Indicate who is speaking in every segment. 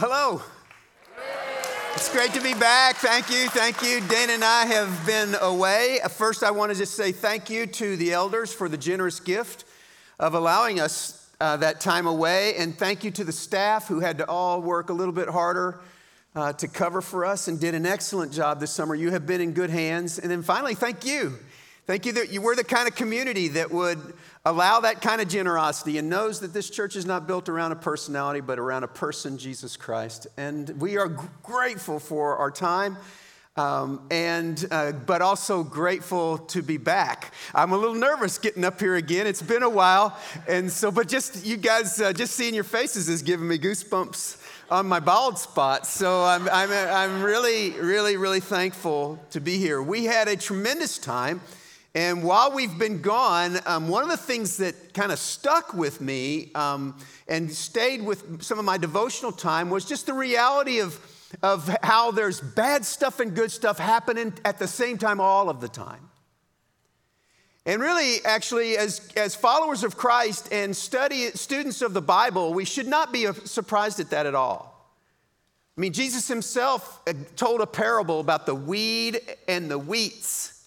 Speaker 1: Well, hello. It's great to be back. Thank you. Thank you. Dana and I have been away. First, I want to just say thank you to the elders for the generous gift of allowing us uh, that time away. And thank you to the staff who had to all work a little bit harder uh, to cover for us and did an excellent job this summer. You have been in good hands. And then finally, thank you. Thank you that you were the kind of community that would allow that kind of generosity and knows that this church is not built around a personality, but around a person, Jesus Christ. And we are grateful for our time. Um, and uh, but also grateful to be back. I'm a little nervous getting up here again. It's been a while, and so but just you guys uh, just seeing your faces is giving me goosebumps on my bald spot. So I'm I'm I'm really really really thankful to be here. We had a tremendous time and while we've been gone, um, one of the things that kind of stuck with me um, and stayed with some of my devotional time was just the reality of, of how there's bad stuff and good stuff happening at the same time all of the time. And really, actually, as, as followers of Christ and study, students of the Bible, we should not be surprised at that at all. I mean, Jesus himself uh, told a parable about the weed and the wheats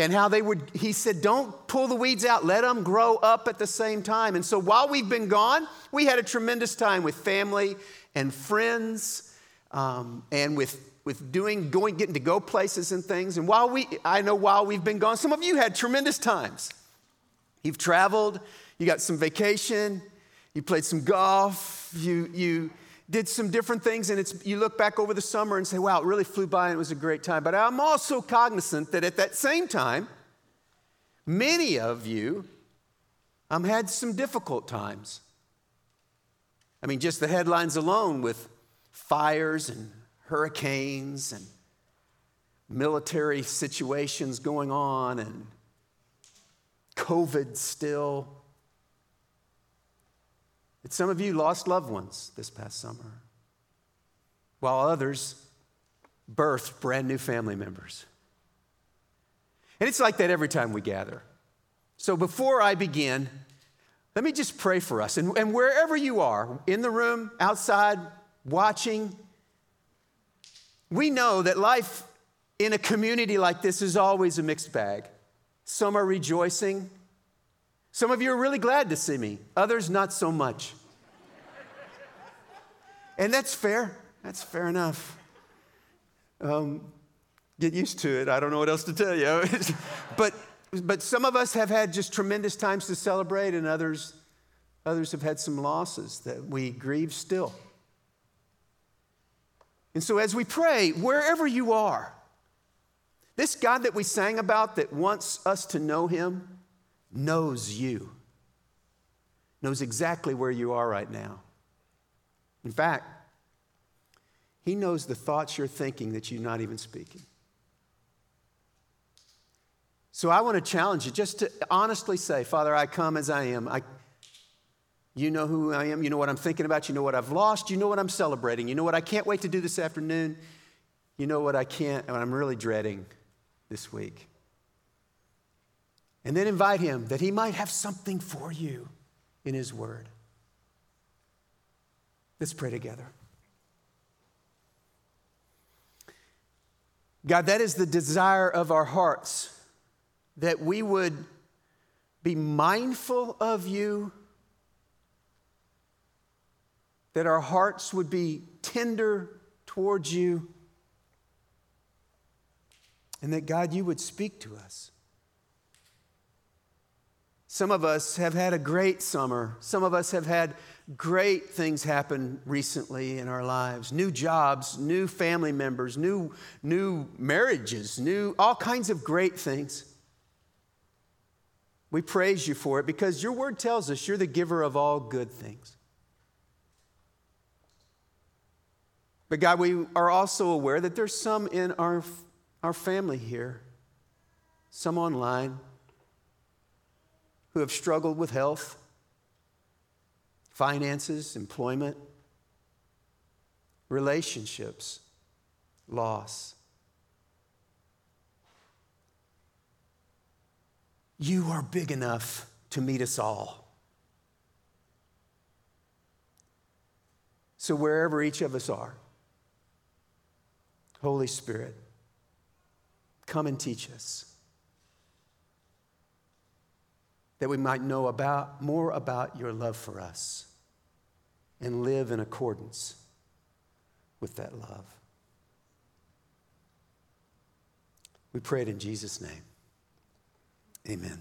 Speaker 1: and how they would, he said, don't pull the weeds out, let them grow up at the same time. And so while we've been gone, we had a tremendous time with family and friends um, and with, with doing, going, getting to go places and things. And while we, I know while we've been gone, some of you had tremendous times. You've traveled, you got some vacation, you played some golf, you, you, did some different things, and it's, you look back over the summer and say, wow, it really flew by and it was a great time. But I'm also cognizant that at that same time, many of you um, had some difficult times. I mean, just the headlines alone with fires and hurricanes and military situations going on and COVID still. That some of you lost loved ones this past summer, while others birthed brand new family members. And it's like that every time we gather. So before I begin, let me just pray for us. And, and wherever you are, in the room, outside, watching, we know that life in a community like this is always a mixed bag. Some are rejoicing, some of you are really glad to see me, others not so much. and that's fair. That's fair enough. Um, get used to it. I don't know what else to tell you. but, but some of us have had just tremendous times to celebrate, and others, others have had some losses that we grieve still. And so, as we pray, wherever you are, this God that we sang about that wants us to know Him, knows you, knows exactly where you are right now. In fact, He knows the thoughts you're thinking that you're not even speaking. So I want to challenge you just to honestly say, Father, I come as I am. I, you know who I am. You know what I'm thinking about. You know what I've lost. You know what I'm celebrating. You know what I can't wait to do this afternoon. You know what I can't, and I'm really dreading this week and then invite him that he might have something for you in his word. Let's pray together. God, that is the desire of our hearts that we would be mindful of you, that our hearts would be tender towards you, and that God, you would speak to us. Some of us have had a great summer. Some of us have had great things happen recently in our lives new jobs, new family members, new, new marriages, new, all kinds of great things. We praise you for it because your word tells us you're the giver of all good things. But God, we are also aware that there's some in our, our family here, some online who have struggled with health, finances, employment, relationships, loss. You are big enough to meet us all. So, wherever each of us are, Holy Spirit, come and teach us that we might know about, more about your love for us and live in accordance with that love. We pray it in Jesus' name. Amen.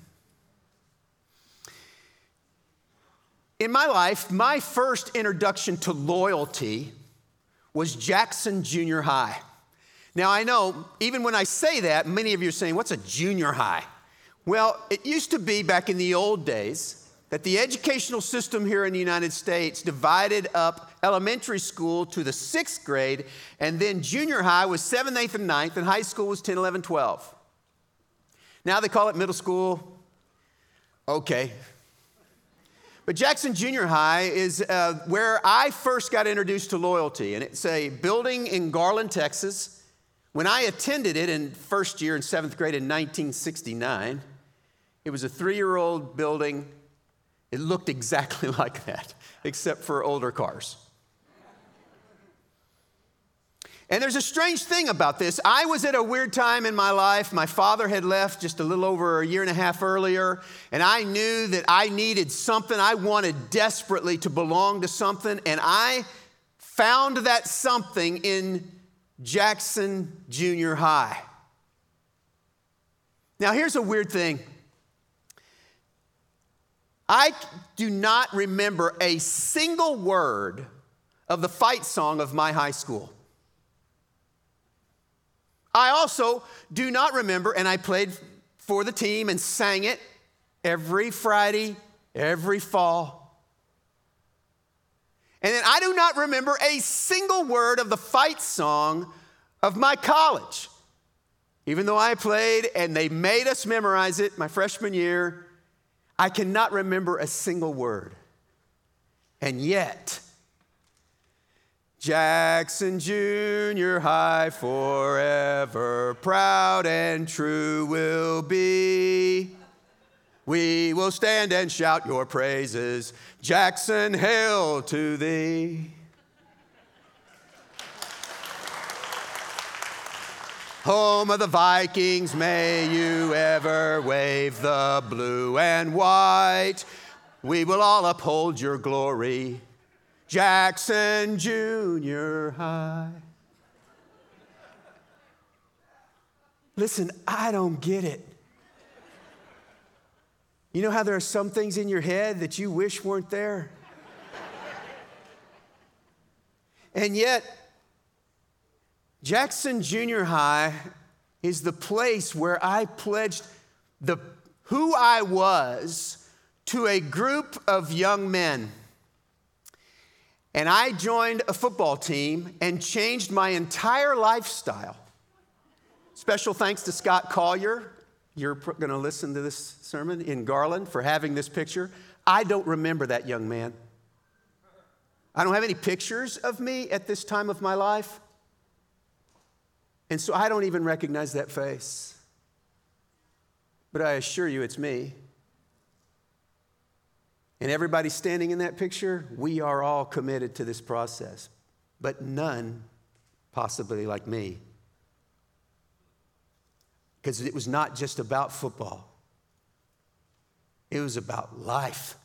Speaker 1: In my life, my first introduction to loyalty was Jackson Junior High. Now, I know even when I say that, many of you are saying, What's a junior high? Well, it used to be back in the old days that the educational system here in the United States divided up elementary school to the sixth grade, and then junior high was seventh, eighth, and ninth, and high school was 10, 11, 12. Now they call it middle school. Okay. But Jackson Junior High is uh, where I first got introduced to loyalty, and it's a building in Garland, Texas. When I attended it in first year in seventh grade in 1969, it was a three year old building it looked exactly like that, except for older cars. And there's a strange thing about this. I was at a weird time in my life. My father had left just a little over a year and a half earlier, and I knew that I needed something. I wanted desperately to belong to something, and I found that something in Jackson Junior High. Now, here's a weird thing I do not remember a single word of the fight song of my high school. I also do not remember, and I played for the team and sang it every Friday, every fall. And then I do not remember a single word of the fight song of my college. Even though I played and they made us memorize it my freshman year, I cannot remember a single word. And yet, Jackson Junior High forever, proud and true will be. We will stand and shout your praises. Jackson, hail to thee. Home of the Vikings, may you ever wave the blue and white. We will all uphold your glory. Jackson Junior High. Listen, I don't get it. You know how there are some things in your head that you wish weren't there? and yet, Jackson Junior High is the place where I pledged the, who I was to a group of young men. And I joined a football team and changed my entire lifestyle. Special thanks to Scott Collier. You're going to listen to this sermon in Garland for having this picture. I don't remember that young man. I don't have any pictures of me at this time of my life. And so I don't even recognize that face. But I assure you, it's me. And everybody standing in that picture, we are all committed to this process, but none possibly like me. Because it was not just about football, it was about life.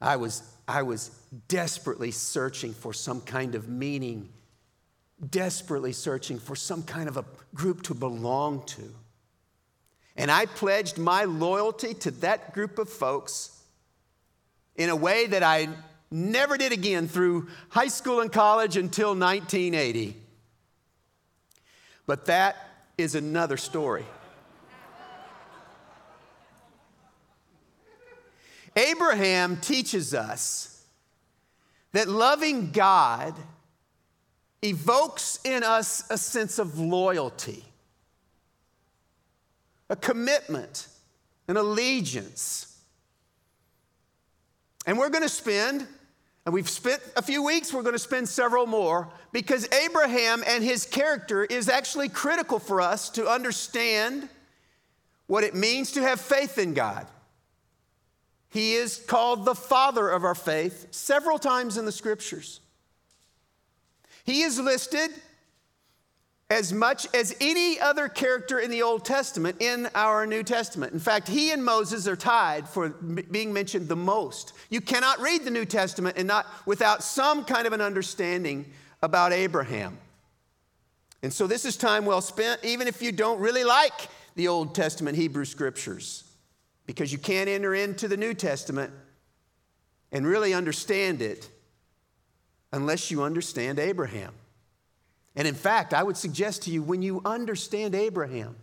Speaker 1: I was, I was desperately searching for some kind of meaning desperately searching for some kind of a group to belong to. And I pledged my loyalty to that group of folks in a way that I never did again through high school and college until 1980. But that is another story. Abraham teaches us that loving God evokes in us a sense of loyalty, a commitment, an allegiance. And we're going to spend, and we've spent a few weeks, we're going to spend several more, because Abraham and his character is actually critical for us to understand what it means to have faith in God. He is called the father of our faith several times in the scriptures. He is listed as much as any other character in the Old Testament in our New Testament. In fact, he and Moses are tied for being mentioned the most. You cannot read the New Testament and not without some kind of an understanding about Abraham. And so this is time well spent, even if you don't really like the Old Testament Hebrew scriptures, because you can't enter into the New Testament and really understand it unless you understand Abraham. And in fact, I would suggest to you when you understand Abraham,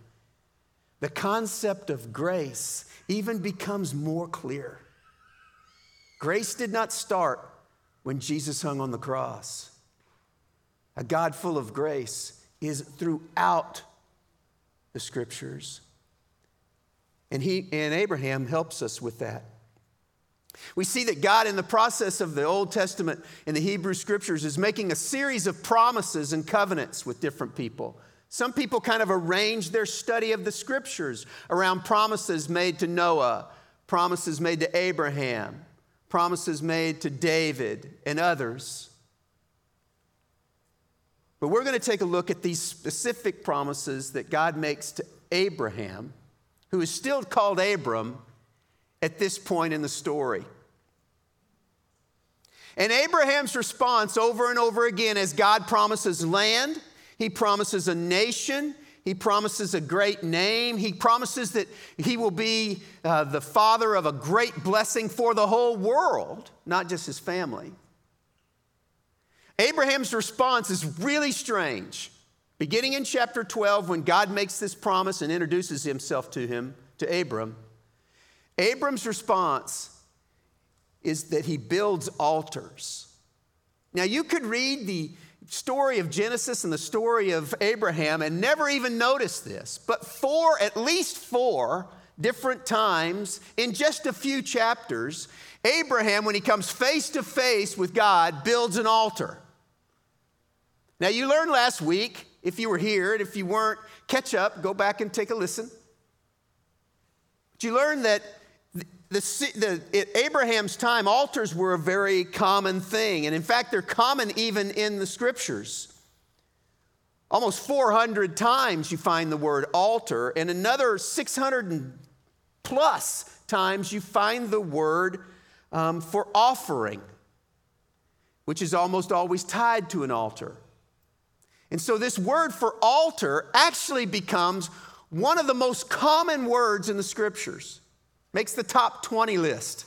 Speaker 1: the concept of grace even becomes more clear. Grace did not start when Jesus hung on the cross. A God full of grace is throughout the scriptures. And, he, and Abraham helps us with that. We see that God, in the process of the Old Testament in the Hebrew Scriptures, is making a series of promises and covenants with different people. Some people kind of arrange their study of the Scriptures around promises made to Noah, promises made to Abraham, promises made to David, and others. But we're going to take a look at these specific promises that God makes to Abraham, who is still called Abram at this point in the story. And Abraham's response over and over again as God promises land, he promises a nation, he promises a great name, he promises that he will be uh, the father of a great blessing for the whole world, not just his family. Abraham's response is really strange. Beginning in chapter 12, when God makes this promise and introduces himself to him, to Abram, Abram's response is that he builds altars. Now, you could read the story of Genesis and the story of Abraham and never even notice this, but four, at least four different times in just a few chapters, Abraham, when he comes face to face with God, builds an altar. Now, you learned last week, if you were here, and if you weren't, catch up, go back and take a listen. But you learned that the, the, Abraham's time, altars were a very common thing. And in fact, they're common even in the scriptures. Almost 400 times you find the word altar, and another 600 plus times you find the word um, for offering, which is almost always tied to an altar. And so, this word for altar actually becomes one of the most common words in the scriptures makes the top 20 list.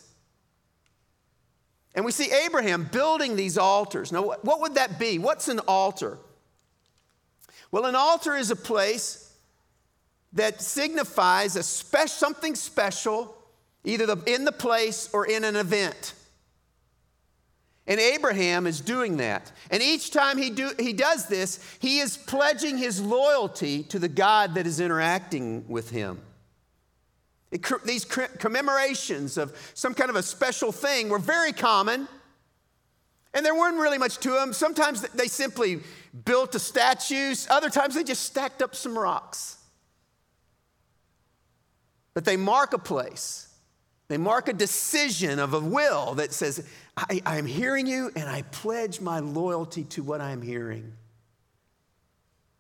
Speaker 1: And we see Abraham building these altars. Now, what would that be? What's an altar? Well, an altar is a place that signifies a spe- something special, either in the place or in an event. And Abraham is doing that. And each time he, do, he does this, he is pledging his loyalty to the God that is interacting with him. It, these commemorations of some kind of a special thing were very common, and there weren't really much to them. Sometimes they simply built a statue, other times they just stacked up some rocks. But they mark a place. They mark a decision of a will that says, I, am hearing you and I pledge my loyalty to what I'm hearing.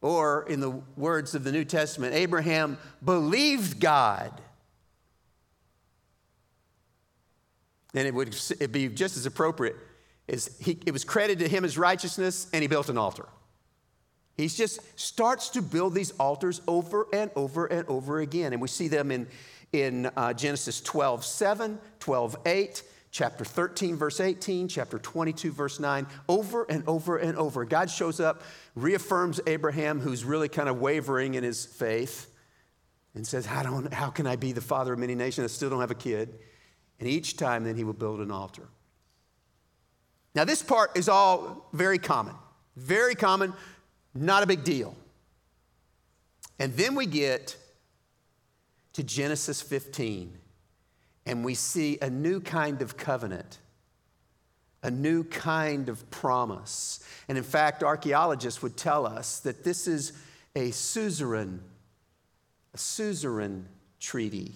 Speaker 1: Or, in the words of the New Testament, Abraham believed God And it would it'd be just as appropriate as he, it was credited to him as righteousness, and he built an altar. He just starts to build these altars over and over and over again. And we see them in, in uh, Genesis 12 7, 12 8, chapter 13, verse 18, chapter 22, verse 9, over and over and over. God shows up, reaffirms Abraham, who's really kind of wavering in his faith, and says, How, don't, how can I be the father of many nations? I still don't have a kid. And each time, then he will build an altar. Now, this part is all very common, very common, not a big deal. And then we get to Genesis 15, and we see a new kind of covenant, a new kind of promise. And in fact, archaeologists would tell us that this is a suzerain, a suzerain treaty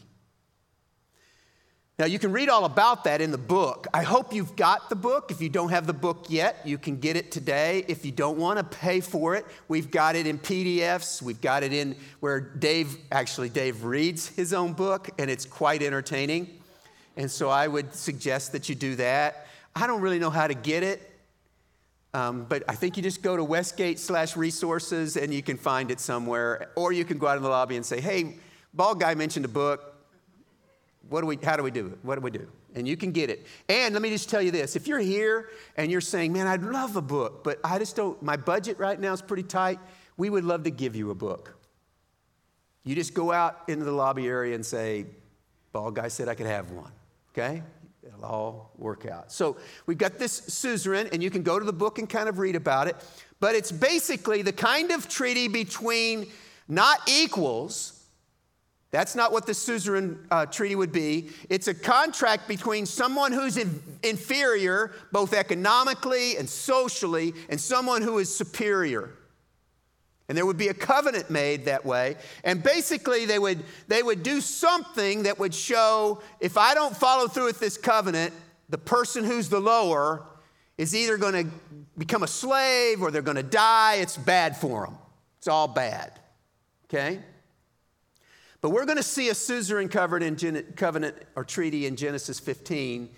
Speaker 1: Now, you can read all about that in the book. I hope you've got the book. If you don't have the book yet, you can get it today. If you don't want to pay for it, we've got it in PDFs. We've got it in where Dave, actually, Dave reads his own book, and it's quite entertaining. And so I would suggest that you do that. I don't really know how to get it, um, but I think you just go to Westgate slash resources and you can find it somewhere. Or you can go out in the lobby and say, hey, bald guy mentioned a book what do we, how do we do it? What do we do? And you can get it. And let me just tell you this if you're here and you're saying, man, I'd love a book, but I just don't, my budget right now is pretty tight, we would love to give you a book. You just go out into the lobby area and say, Bald guy said I could have one. Okay? It'll all work out. So we've got this suzerain, and you can go to the book and kind of read about it. But it's basically the kind of treaty between not equals, that's not what the suzerain uh, treaty would be. It's a contract between someone who's in, inferior, both economically and socially, and someone who is superior. And there would be a covenant made that way. And basically, they would, they would do something that would show if I don't follow through with this covenant, the person who's the lower is either going to become a slave or they're going to die. It's bad for them. It's all bad. Okay? But we're going to see a suzerain covenant or treaty in Genesis 15,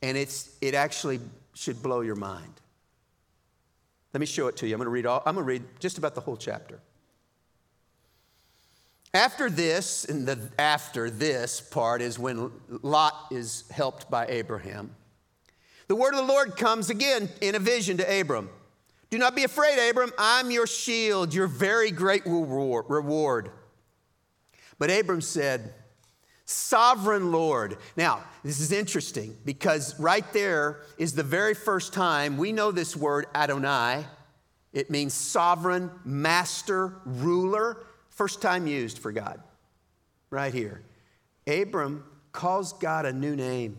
Speaker 1: and it's, it actually should blow your mind. Let me show it to you. I'm going to read, all, I'm going to read just about the whole chapter. After this, and the after this part is when Lot is helped by Abraham. The word of the Lord comes again in a vision to Abram. Do not be afraid, Abram. I'm your shield, your very great reward. But Abram said, Sovereign Lord. Now, this is interesting because right there is the very first time we know this word Adonai. It means sovereign, master, ruler. First time used for God, right here. Abram calls God a new name,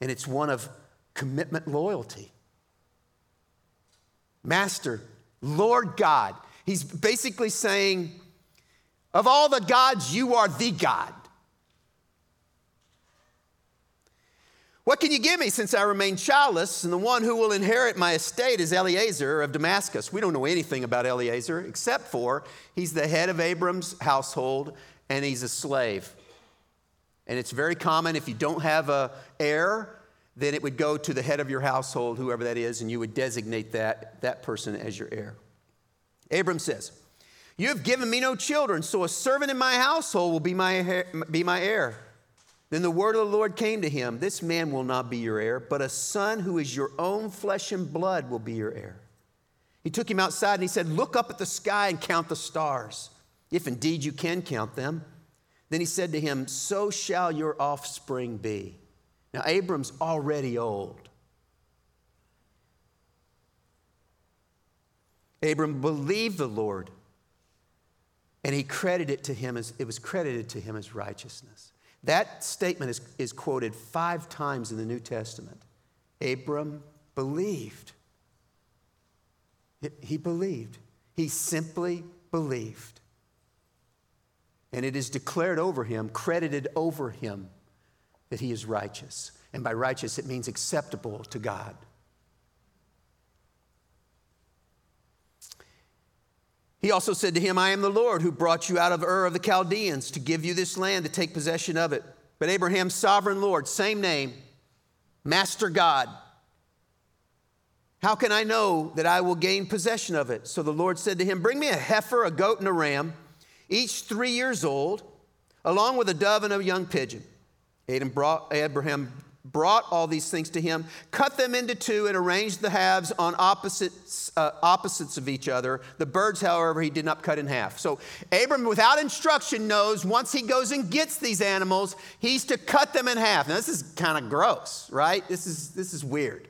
Speaker 1: and it's one of commitment loyalty. Master, Lord God. He's basically saying, of all the gods, you are the God. What can you give me since I remain childless? And the one who will inherit my estate is Eliezer of Damascus. We don't know anything about Eliezer except for he's the head of Abram's household and he's a slave. And it's very common if you don't have a heir, then it would go to the head of your household, whoever that is, and you would designate that, that person as your heir. Abram says, you have given me no children, so a servant in my household will be my, be my heir. Then the word of the Lord came to him This man will not be your heir, but a son who is your own flesh and blood will be your heir. He took him outside and he said, Look up at the sky and count the stars, if indeed you can count them. Then he said to him, So shall your offspring be. Now, Abram's already old. Abram believed the Lord and he credited to him as it was credited to him as righteousness. That statement is, is quoted five times in the New Testament. Abram believed. He believed. He simply believed. And it is declared over him, credited over him, that he is righteous. And by righteous, it means acceptable to God. He also said to him, I am the Lord who brought you out of Ur of the Chaldeans to give you this land to take possession of it. But Abraham, sovereign Lord, same name, Master God. How can I know that I will gain possession of it? So the Lord said to him, Bring me a heifer, a goat, and a ram, each three years old, along with a dove and a young pigeon. Abraham brought all these things to him, cut them into two, and arranged the halves on opposites, uh, opposites of each other. The birds, however, he did not cut in half. So Abram, without instruction, knows once he goes and gets these animals, he's to cut them in half. Now, this is kind of gross, right? This is, this is weird.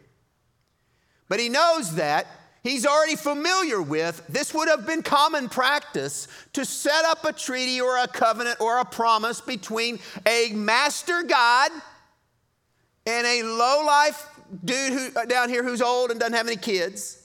Speaker 1: But he knows that. He's already familiar with, this would have been common practice to set up a treaty or a covenant or a promise between a master God and a low life dude who, uh, down here who's old and doesn't have any kids.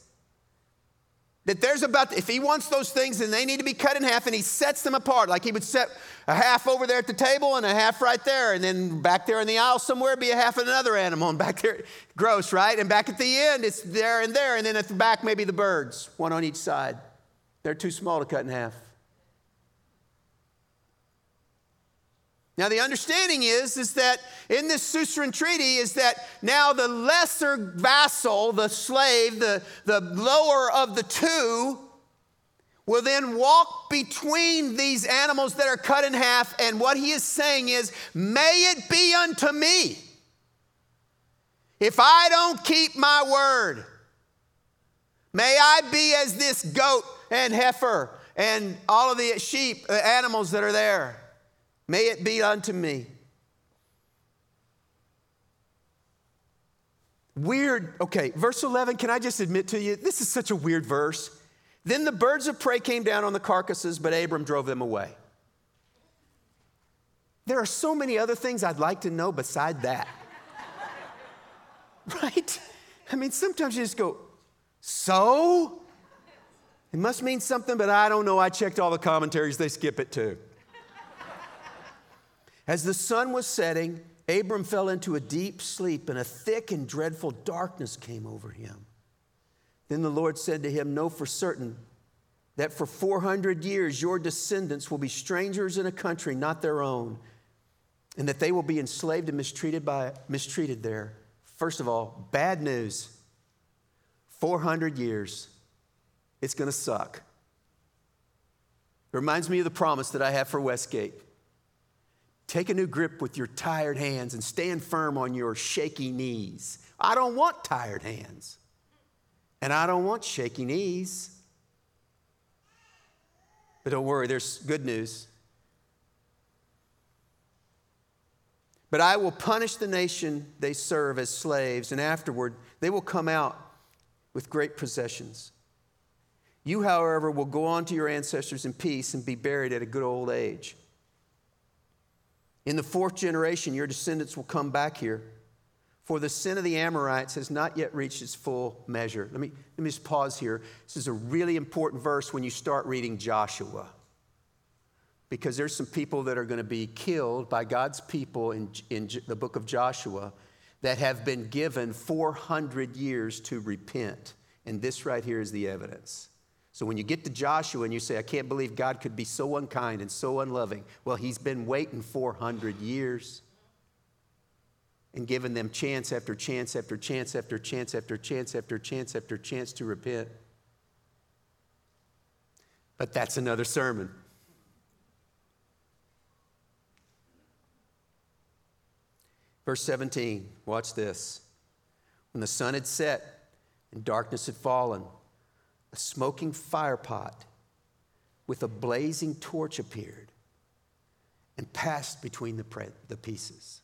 Speaker 1: That there's about, if he wants those things, then they need to be cut in half, and he sets them apart. Like he would set a half over there at the table and a half right there, and then back there in the aisle somewhere be a half of another animal, and back there, gross, right? And back at the end, it's there and there, and then at the back, maybe the birds, one on each side. They're too small to cut in half. Now, the understanding is, is that in this suzerain treaty is that now the lesser vassal, the slave, the, the lower of the two, will then walk between these animals that are cut in half. And what he is saying is, May it be unto me if I don't keep my word. May I be as this goat and heifer and all of the sheep, the animals that are there. May it be unto me. Weird. Okay, verse 11, can I just admit to you, this is such a weird verse. Then the birds of prey came down on the carcasses, but Abram drove them away. There are so many other things I'd like to know beside that. right? I mean, sometimes you just go, so? It must mean something, but I don't know. I checked all the commentaries, they skip it too. As the sun was setting, Abram fell into a deep sleep, and a thick and dreadful darkness came over him. Then the Lord said to him, Know for certain that for 400 years your descendants will be strangers in a country not their own, and that they will be enslaved and mistreated, by, mistreated there. First of all, bad news 400 years. It's going to suck. It reminds me of the promise that I have for Westgate. Take a new grip with your tired hands and stand firm on your shaky knees. I don't want tired hands, and I don't want shaky knees. But don't worry, there's good news. But I will punish the nation they serve as slaves, and afterward they will come out with great possessions. You, however, will go on to your ancestors in peace and be buried at a good old age. In the fourth generation, your descendants will come back here, for the sin of the Amorites has not yet reached its full measure. Let me, let me just pause here. This is a really important verse when you start reading Joshua, because there's some people that are going to be killed by God's people in, in the book of Joshua that have been given 400 years to repent. And this right here is the evidence. So when you get to Joshua and you say, I can't believe God could be so unkind and so unloving, well, he's been waiting 400 years and giving them chance after chance after chance after chance after chance after chance after chance to repent. But that's another sermon. Verse 17, watch this. When the sun had set and darkness had fallen, a smoking firepot with a blazing torch appeared and passed between the, pre- the pieces.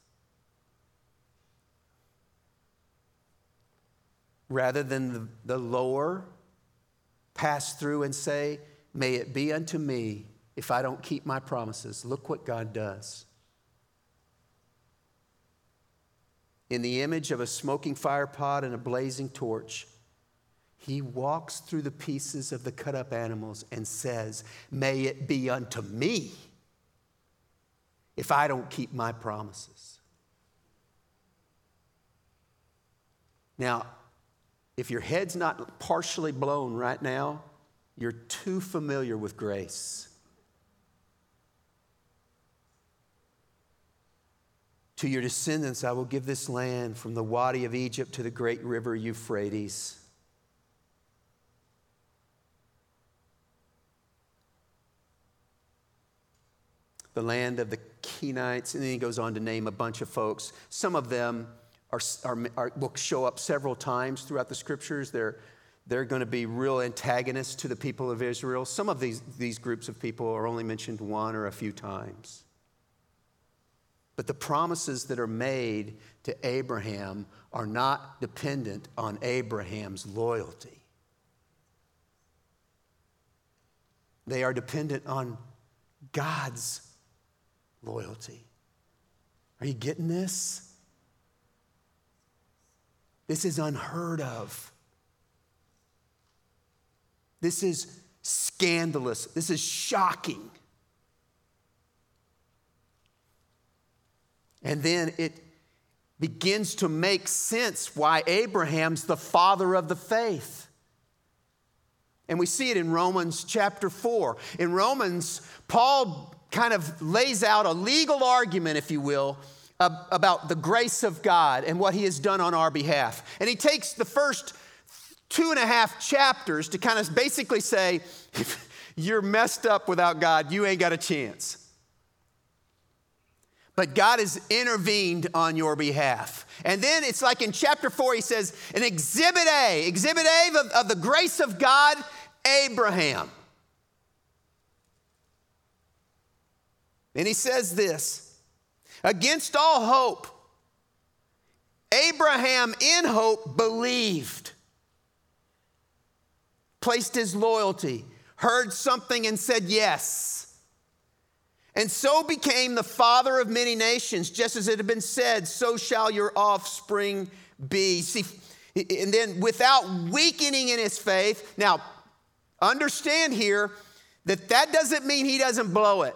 Speaker 1: Rather than the, the lower pass through and say, May it be unto me if I don't keep my promises. Look what God does. In the image of a smoking firepot and a blazing torch, he walks through the pieces of the cut up animals and says, May it be unto me if I don't keep my promises. Now, if your head's not partially blown right now, you're too familiar with grace. To your descendants, I will give this land from the Wadi of Egypt to the great river Euphrates. The land of the Kenites, and then he goes on to name a bunch of folks. Some of them are, are, are will show up several times throughout the scriptures. They're, they're going to be real antagonists to the people of Israel. Some of these, these groups of people are only mentioned one or a few times. But the promises that are made to Abraham are not dependent on Abraham's loyalty. They are dependent on God's loyalty. Are you getting this? This is unheard of. This is scandalous. This is shocking. And then it begins to make sense why Abraham's the father of the faith. And we see it in Romans chapter 4. In Romans, Paul kind of lays out a legal argument, if you will, about the grace of God and what he has done on our behalf. And he takes the first two and a half chapters to kind of basically say, if you're messed up without God, you ain't got a chance. But God has intervened on your behalf. And then it's like in chapter four, he says, an exhibit A, exhibit A of, of the grace of God, Abraham. And he says this against all hope, Abraham in hope believed, placed his loyalty, heard something and said yes. And so became the father of many nations, just as it had been said, so shall your offspring be. See, and then without weakening in his faith, now understand here that that doesn't mean he doesn't blow it.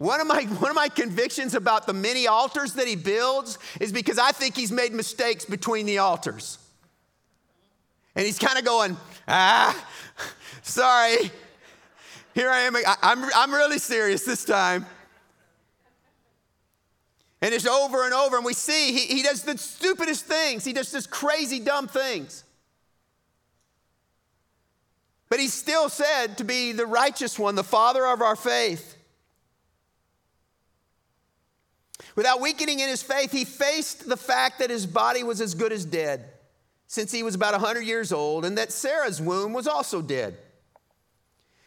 Speaker 1: One of, my, one of my convictions about the many altars that he builds is because I think he's made mistakes between the altars. And he's kind of going, ah, sorry. Here I am. I, I'm, I'm really serious this time. And it's over and over, and we see he, he does the stupidest things. He does this crazy, dumb things. But he's still said to be the righteous one, the father of our faith. Without weakening in his faith, he faced the fact that his body was as good as dead since he was about 100 years old and that Sarah's womb was also dead.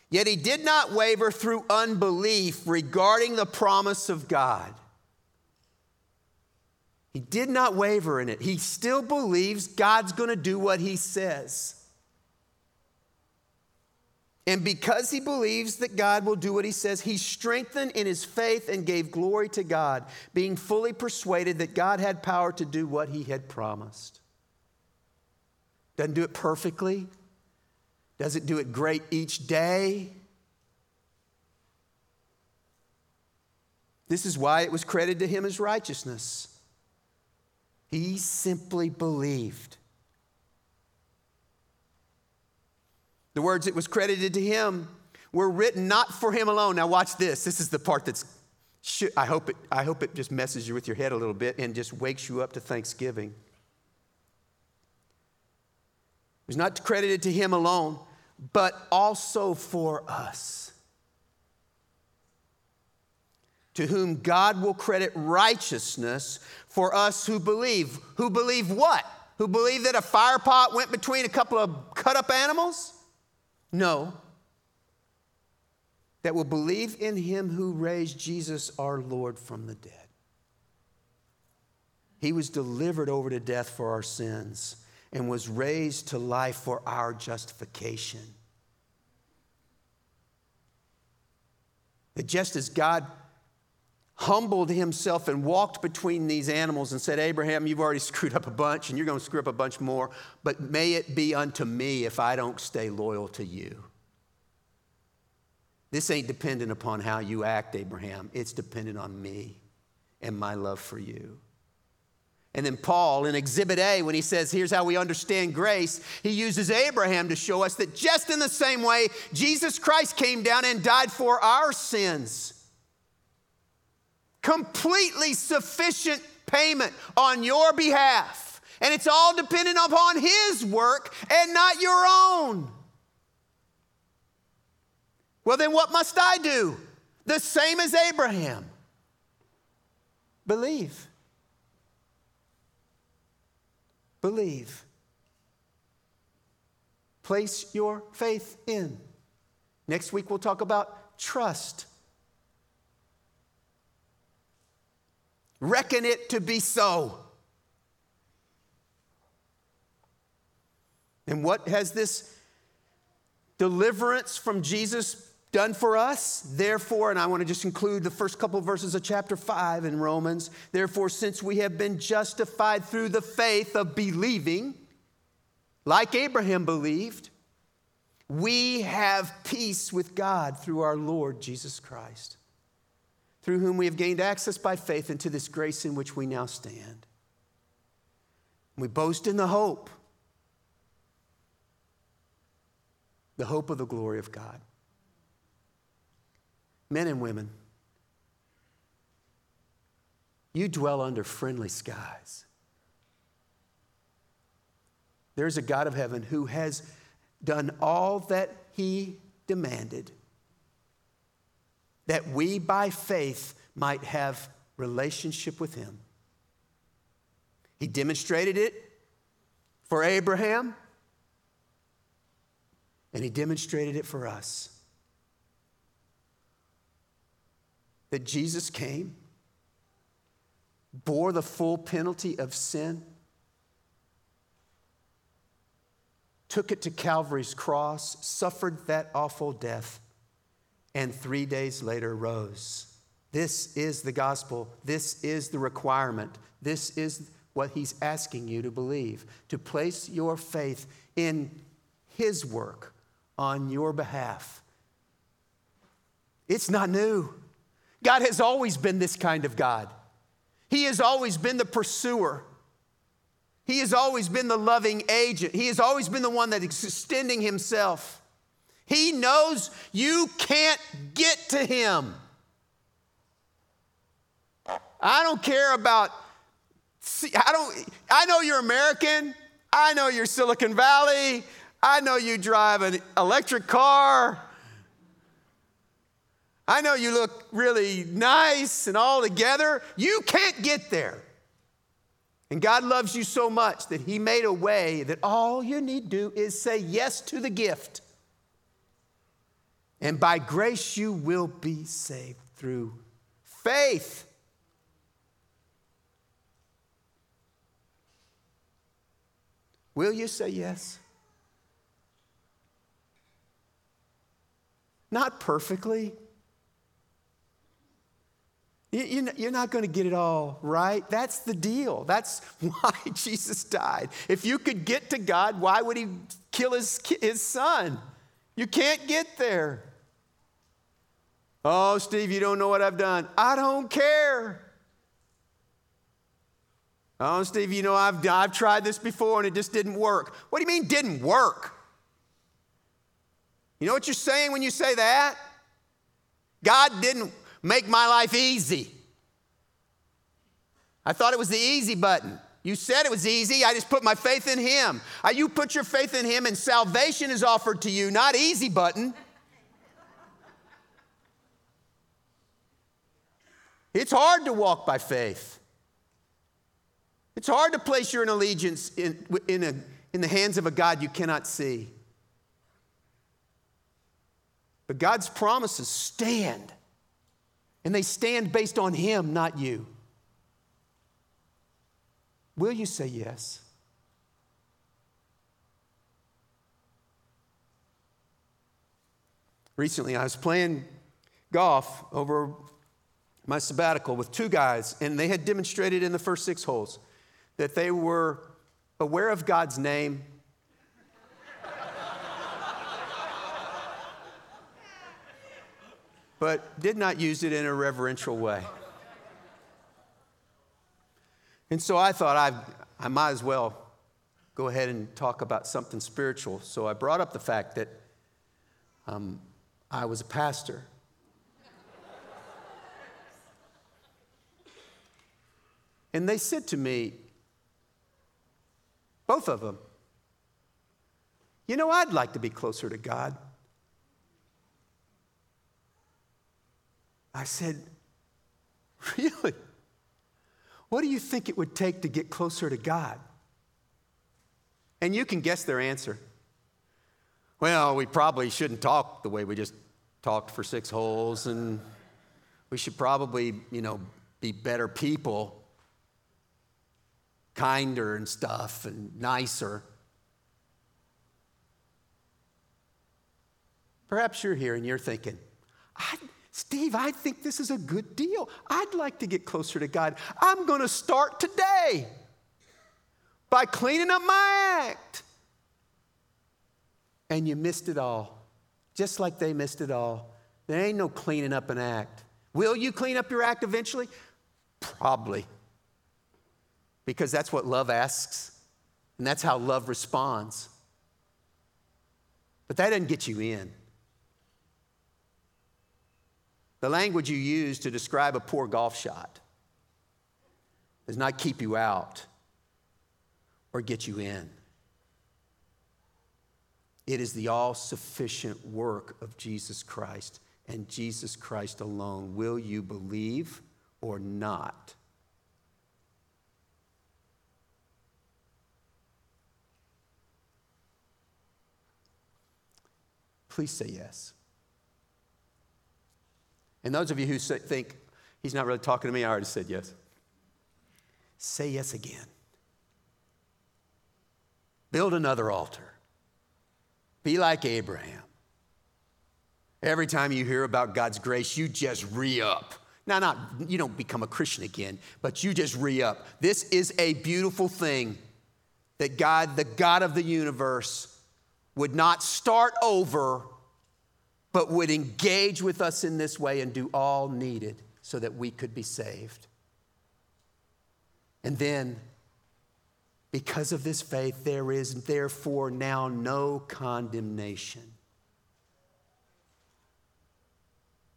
Speaker 1: Yet he did not waver through unbelief regarding the promise of God. He did not waver in it. He still believes God's going to do what he says. And because he believes that God will do what he says, he strengthened in his faith and gave glory to God, being fully persuaded that God had power to do what he had promised. Doesn't do it perfectly, doesn't do it great each day. This is why it was credited to him as righteousness. He simply believed. The words that was credited to him were written not for him alone. Now, watch this. This is the part that's, I hope it, I hope it just messes you with your head a little bit and just wakes you up to Thanksgiving. It was not credited to him alone, but also for us. To whom God will credit righteousness for us who believe. Who believe what? Who believe that a fire pot went between a couple of cut up animals? No. That will believe in him who raised Jesus our Lord from the dead. He was delivered over to death for our sins and was raised to life for our justification. That just as God humbled himself and walked between these animals and said, Abraham, you've already screwed up a bunch and you're going to screw up a bunch more, but may it be unto me if I don't stay loyal to you. This ain't dependent upon how you act, Abraham. It's dependent on me and my love for you. And then Paul in Exhibit A, when he says, Here's how we understand grace, he uses Abraham to show us that just in the same way, Jesus Christ came down and died for our sins completely sufficient payment on your behalf. And it's all dependent upon His work and not your own. Well, then what must I do? The same as Abraham believe. Believe. Place your faith in. Next week, we'll talk about trust. Reckon it to be so. And what has this deliverance from Jesus done for us? Therefore, and I want to just include the first couple of verses of chapter 5 in Romans. Therefore, since we have been justified through the faith of believing, like Abraham believed, we have peace with God through our Lord Jesus Christ, through whom we have gained access by faith into this grace in which we now stand. We boast in the hope, the hope of the glory of God. Men and women, you dwell under friendly skies. There's a God of heaven who has done all that he demanded that we by faith might have relationship with him. He demonstrated it for Abraham and he demonstrated it for us. That Jesus came, bore the full penalty of sin took it to Calvary's cross, suffered that awful death, and three days later rose. This is the gospel. This is the requirement. This is what he's asking you to believe to place your faith in his work on your behalf. It's not new. God has always been this kind of God. He has always been the pursuer. He has always been the loving agent. He has always been the one that is extending himself. He knows you can't get to him. I don't care about, I don't, I know you're American. I know you're Silicon Valley. I know you drive an electric car. I know you look really nice and all together. You can't get there. And God loves you so much that He made a way that all you need to do is say yes to the gift. And by grace, you will be saved through faith. Will you say yes? Not perfectly, you're not going to get it all right. That's the deal. That's why Jesus died. If you could get to God, why would he kill his, his son? You can't get there. Oh, Steve, you don't know what I've done. I don't care. Oh, Steve, you know, I've, I've tried this before and it just didn't work. What do you mean, didn't work? You know what you're saying when you say that? God didn't make my life easy. I thought it was the easy button. You said it was easy. I just put my faith in Him. Uh, you put your faith in Him, and salvation is offered to you, not easy button. It's hard to walk by faith. It's hard to place your allegiance in, in, a, in the hands of a God you cannot see. But God's promises stand. And they stand based on Him, not you. Will you say yes? Recently, I was playing golf over my sabbatical with two guys, and they had demonstrated in the first six holes that they were aware of God's name but did not use it in a reverential way. And so I thought I, I might as well go ahead and talk about something spiritual. So I brought up the fact that um, I was a pastor. And they said to me, both of them, you know, I'd like to be closer to God. I said, Really? What do you think it would take to get closer to God? And you can guess their answer. Well, we probably shouldn't talk the way we just talked for six holes, and we should probably, you know, be better people, kinder and stuff, and nicer. Perhaps you're here and you're thinking, Steve, I think this is a good deal. I'd like to get closer to God. I'm going to start today by cleaning up my act. and you missed it all, just like they missed it all. There ain't no cleaning up an act. Will you clean up your act eventually? Probably. Because that's what love asks, and that's how love responds. But that doesn't get you in. The language you use to describe a poor golf shot does not keep you out or get you in. It is the all sufficient work of Jesus Christ and Jesus Christ alone. Will you believe or not? Please say yes. And those of you who say, think, he's not really talking to me, I already said yes. Say yes again. Build another altar. Be like Abraham. Every time you hear about God's grace, you just re up. Now, not you don't become a Christian again, but you just re up. This is a beautiful thing that God, the God of the universe, would not start over, but would engage with us in this way and do all needed so that we could be saved. And then because of this faith, there is therefore now no condemnation.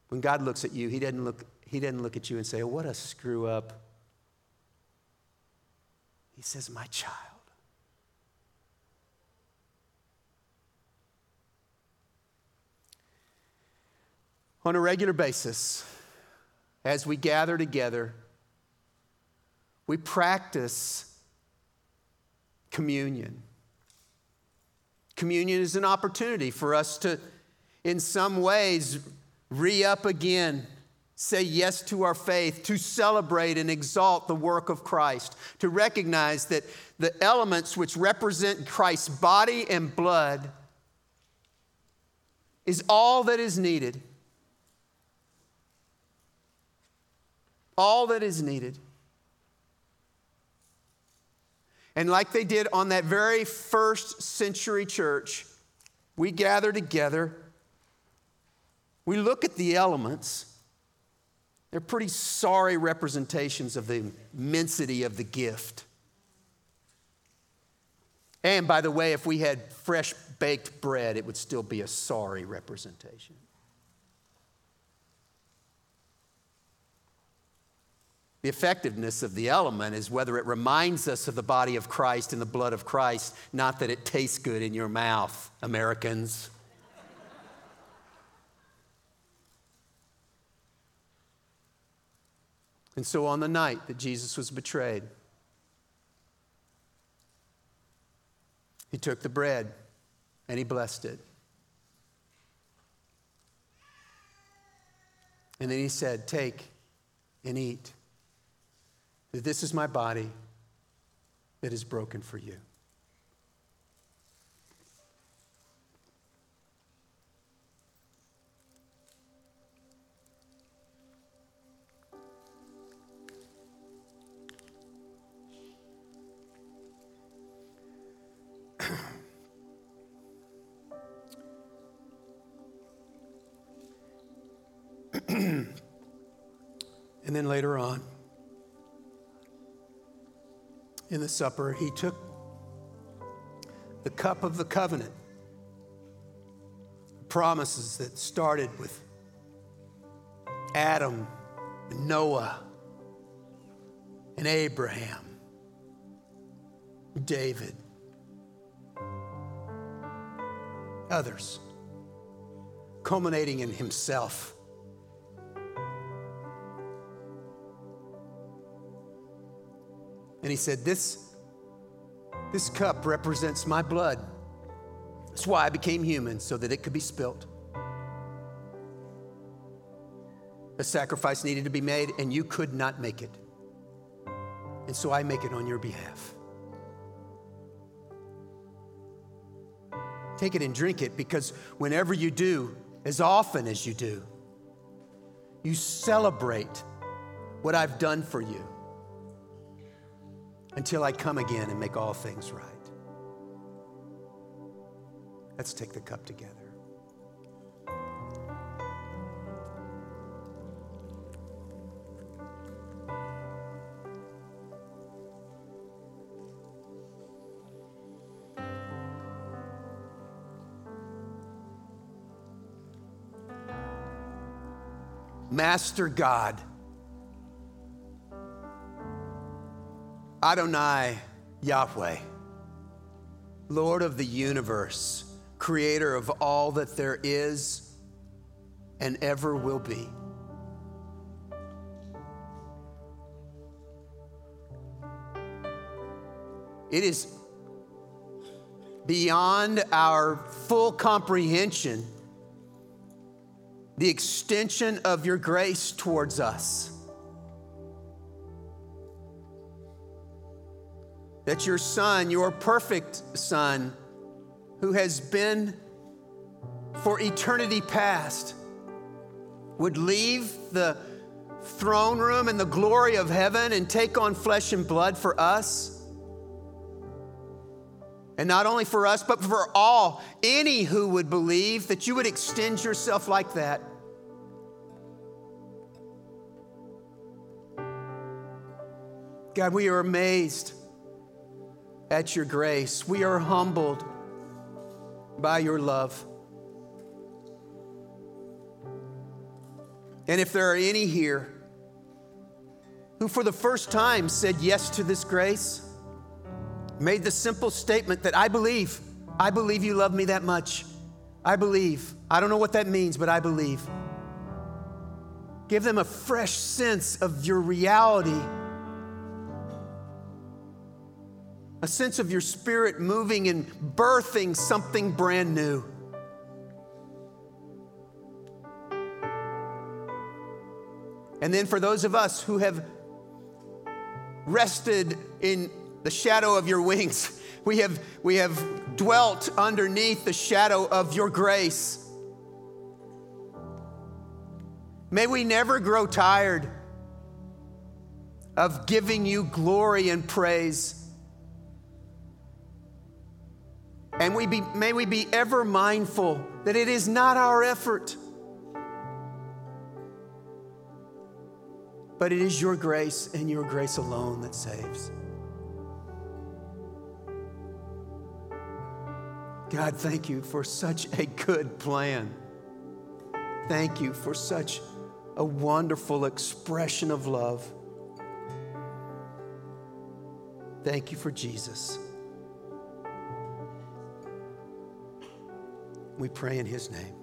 Speaker 1: When God looks at you, He doesn't look, he doesn't look at you and say, oh, What a screw up. He says, My child. On a regular basis, as we gather together, we practice communion. Communion is an opportunity for us to, in some ways, re up again, say yes to our faith, to celebrate and exalt the work of Christ, to recognize that the elements which represent Christ's body and blood is all that is needed. All that is needed. And like they did on that very first century church, we gather together, we look at the elements. They're pretty sorry representations of the immensity of the gift. And by the way, if we had fresh baked bread, it would still be a sorry representation. The effectiveness of the element is whether it reminds us of the body of Christ and the blood of Christ, not that it tastes good in your mouth, Americans. And so on the night that Jesus was betrayed, he took the bread and he blessed it. And then he said, Take and eat that this is my body that is broken for you. and then later on, in the supper, he took the cup of the covenant, promises that started with Adam and Noah and Abraham, David, others, culminating in himself. And he said, This, this cup represents my blood. That's why I became human, so that it could be spilt. A sacrifice needed to be made, and you could not make it. And so I make it on your behalf. Take it and drink it because whenever you do, as often as you do, you celebrate what I've done for you until I come again and make all things right. Let's take the cup together. Master God, Adonai Yahweh, Lord of the universe, creator of all that there is and ever will be. It is beyond our full comprehension the extension of your grace towards us. That your Son, your perfect Son, who has been for eternity past, would leave the throne room and the glory of heaven and take on flesh and blood for us. And not only for us, but for all, any who would believe that you would extend yourself like that. God, we are amazed at your grace. We are humbled by your love. And if there are any here who for the first time said yes to this grace, made the simple statement that I believe, I believe you love me that much. I believe. I don't know what that means, but I believe. Give them a fresh sense of your reality, a sense of your spirit moving and birthing something brand new. And then for those of us who have rested in the shadow of your wings, we have, we have dwelt underneath the shadow of your grace. May we never grow tired of giving you glory and praise. And we be, may we be ever mindful that it is not our effort But it is your grace and your grace alone that saves. God, thank you for such a good plan. Thank you for such a wonderful expression of love. Thank you for Jesus. We pray in his name.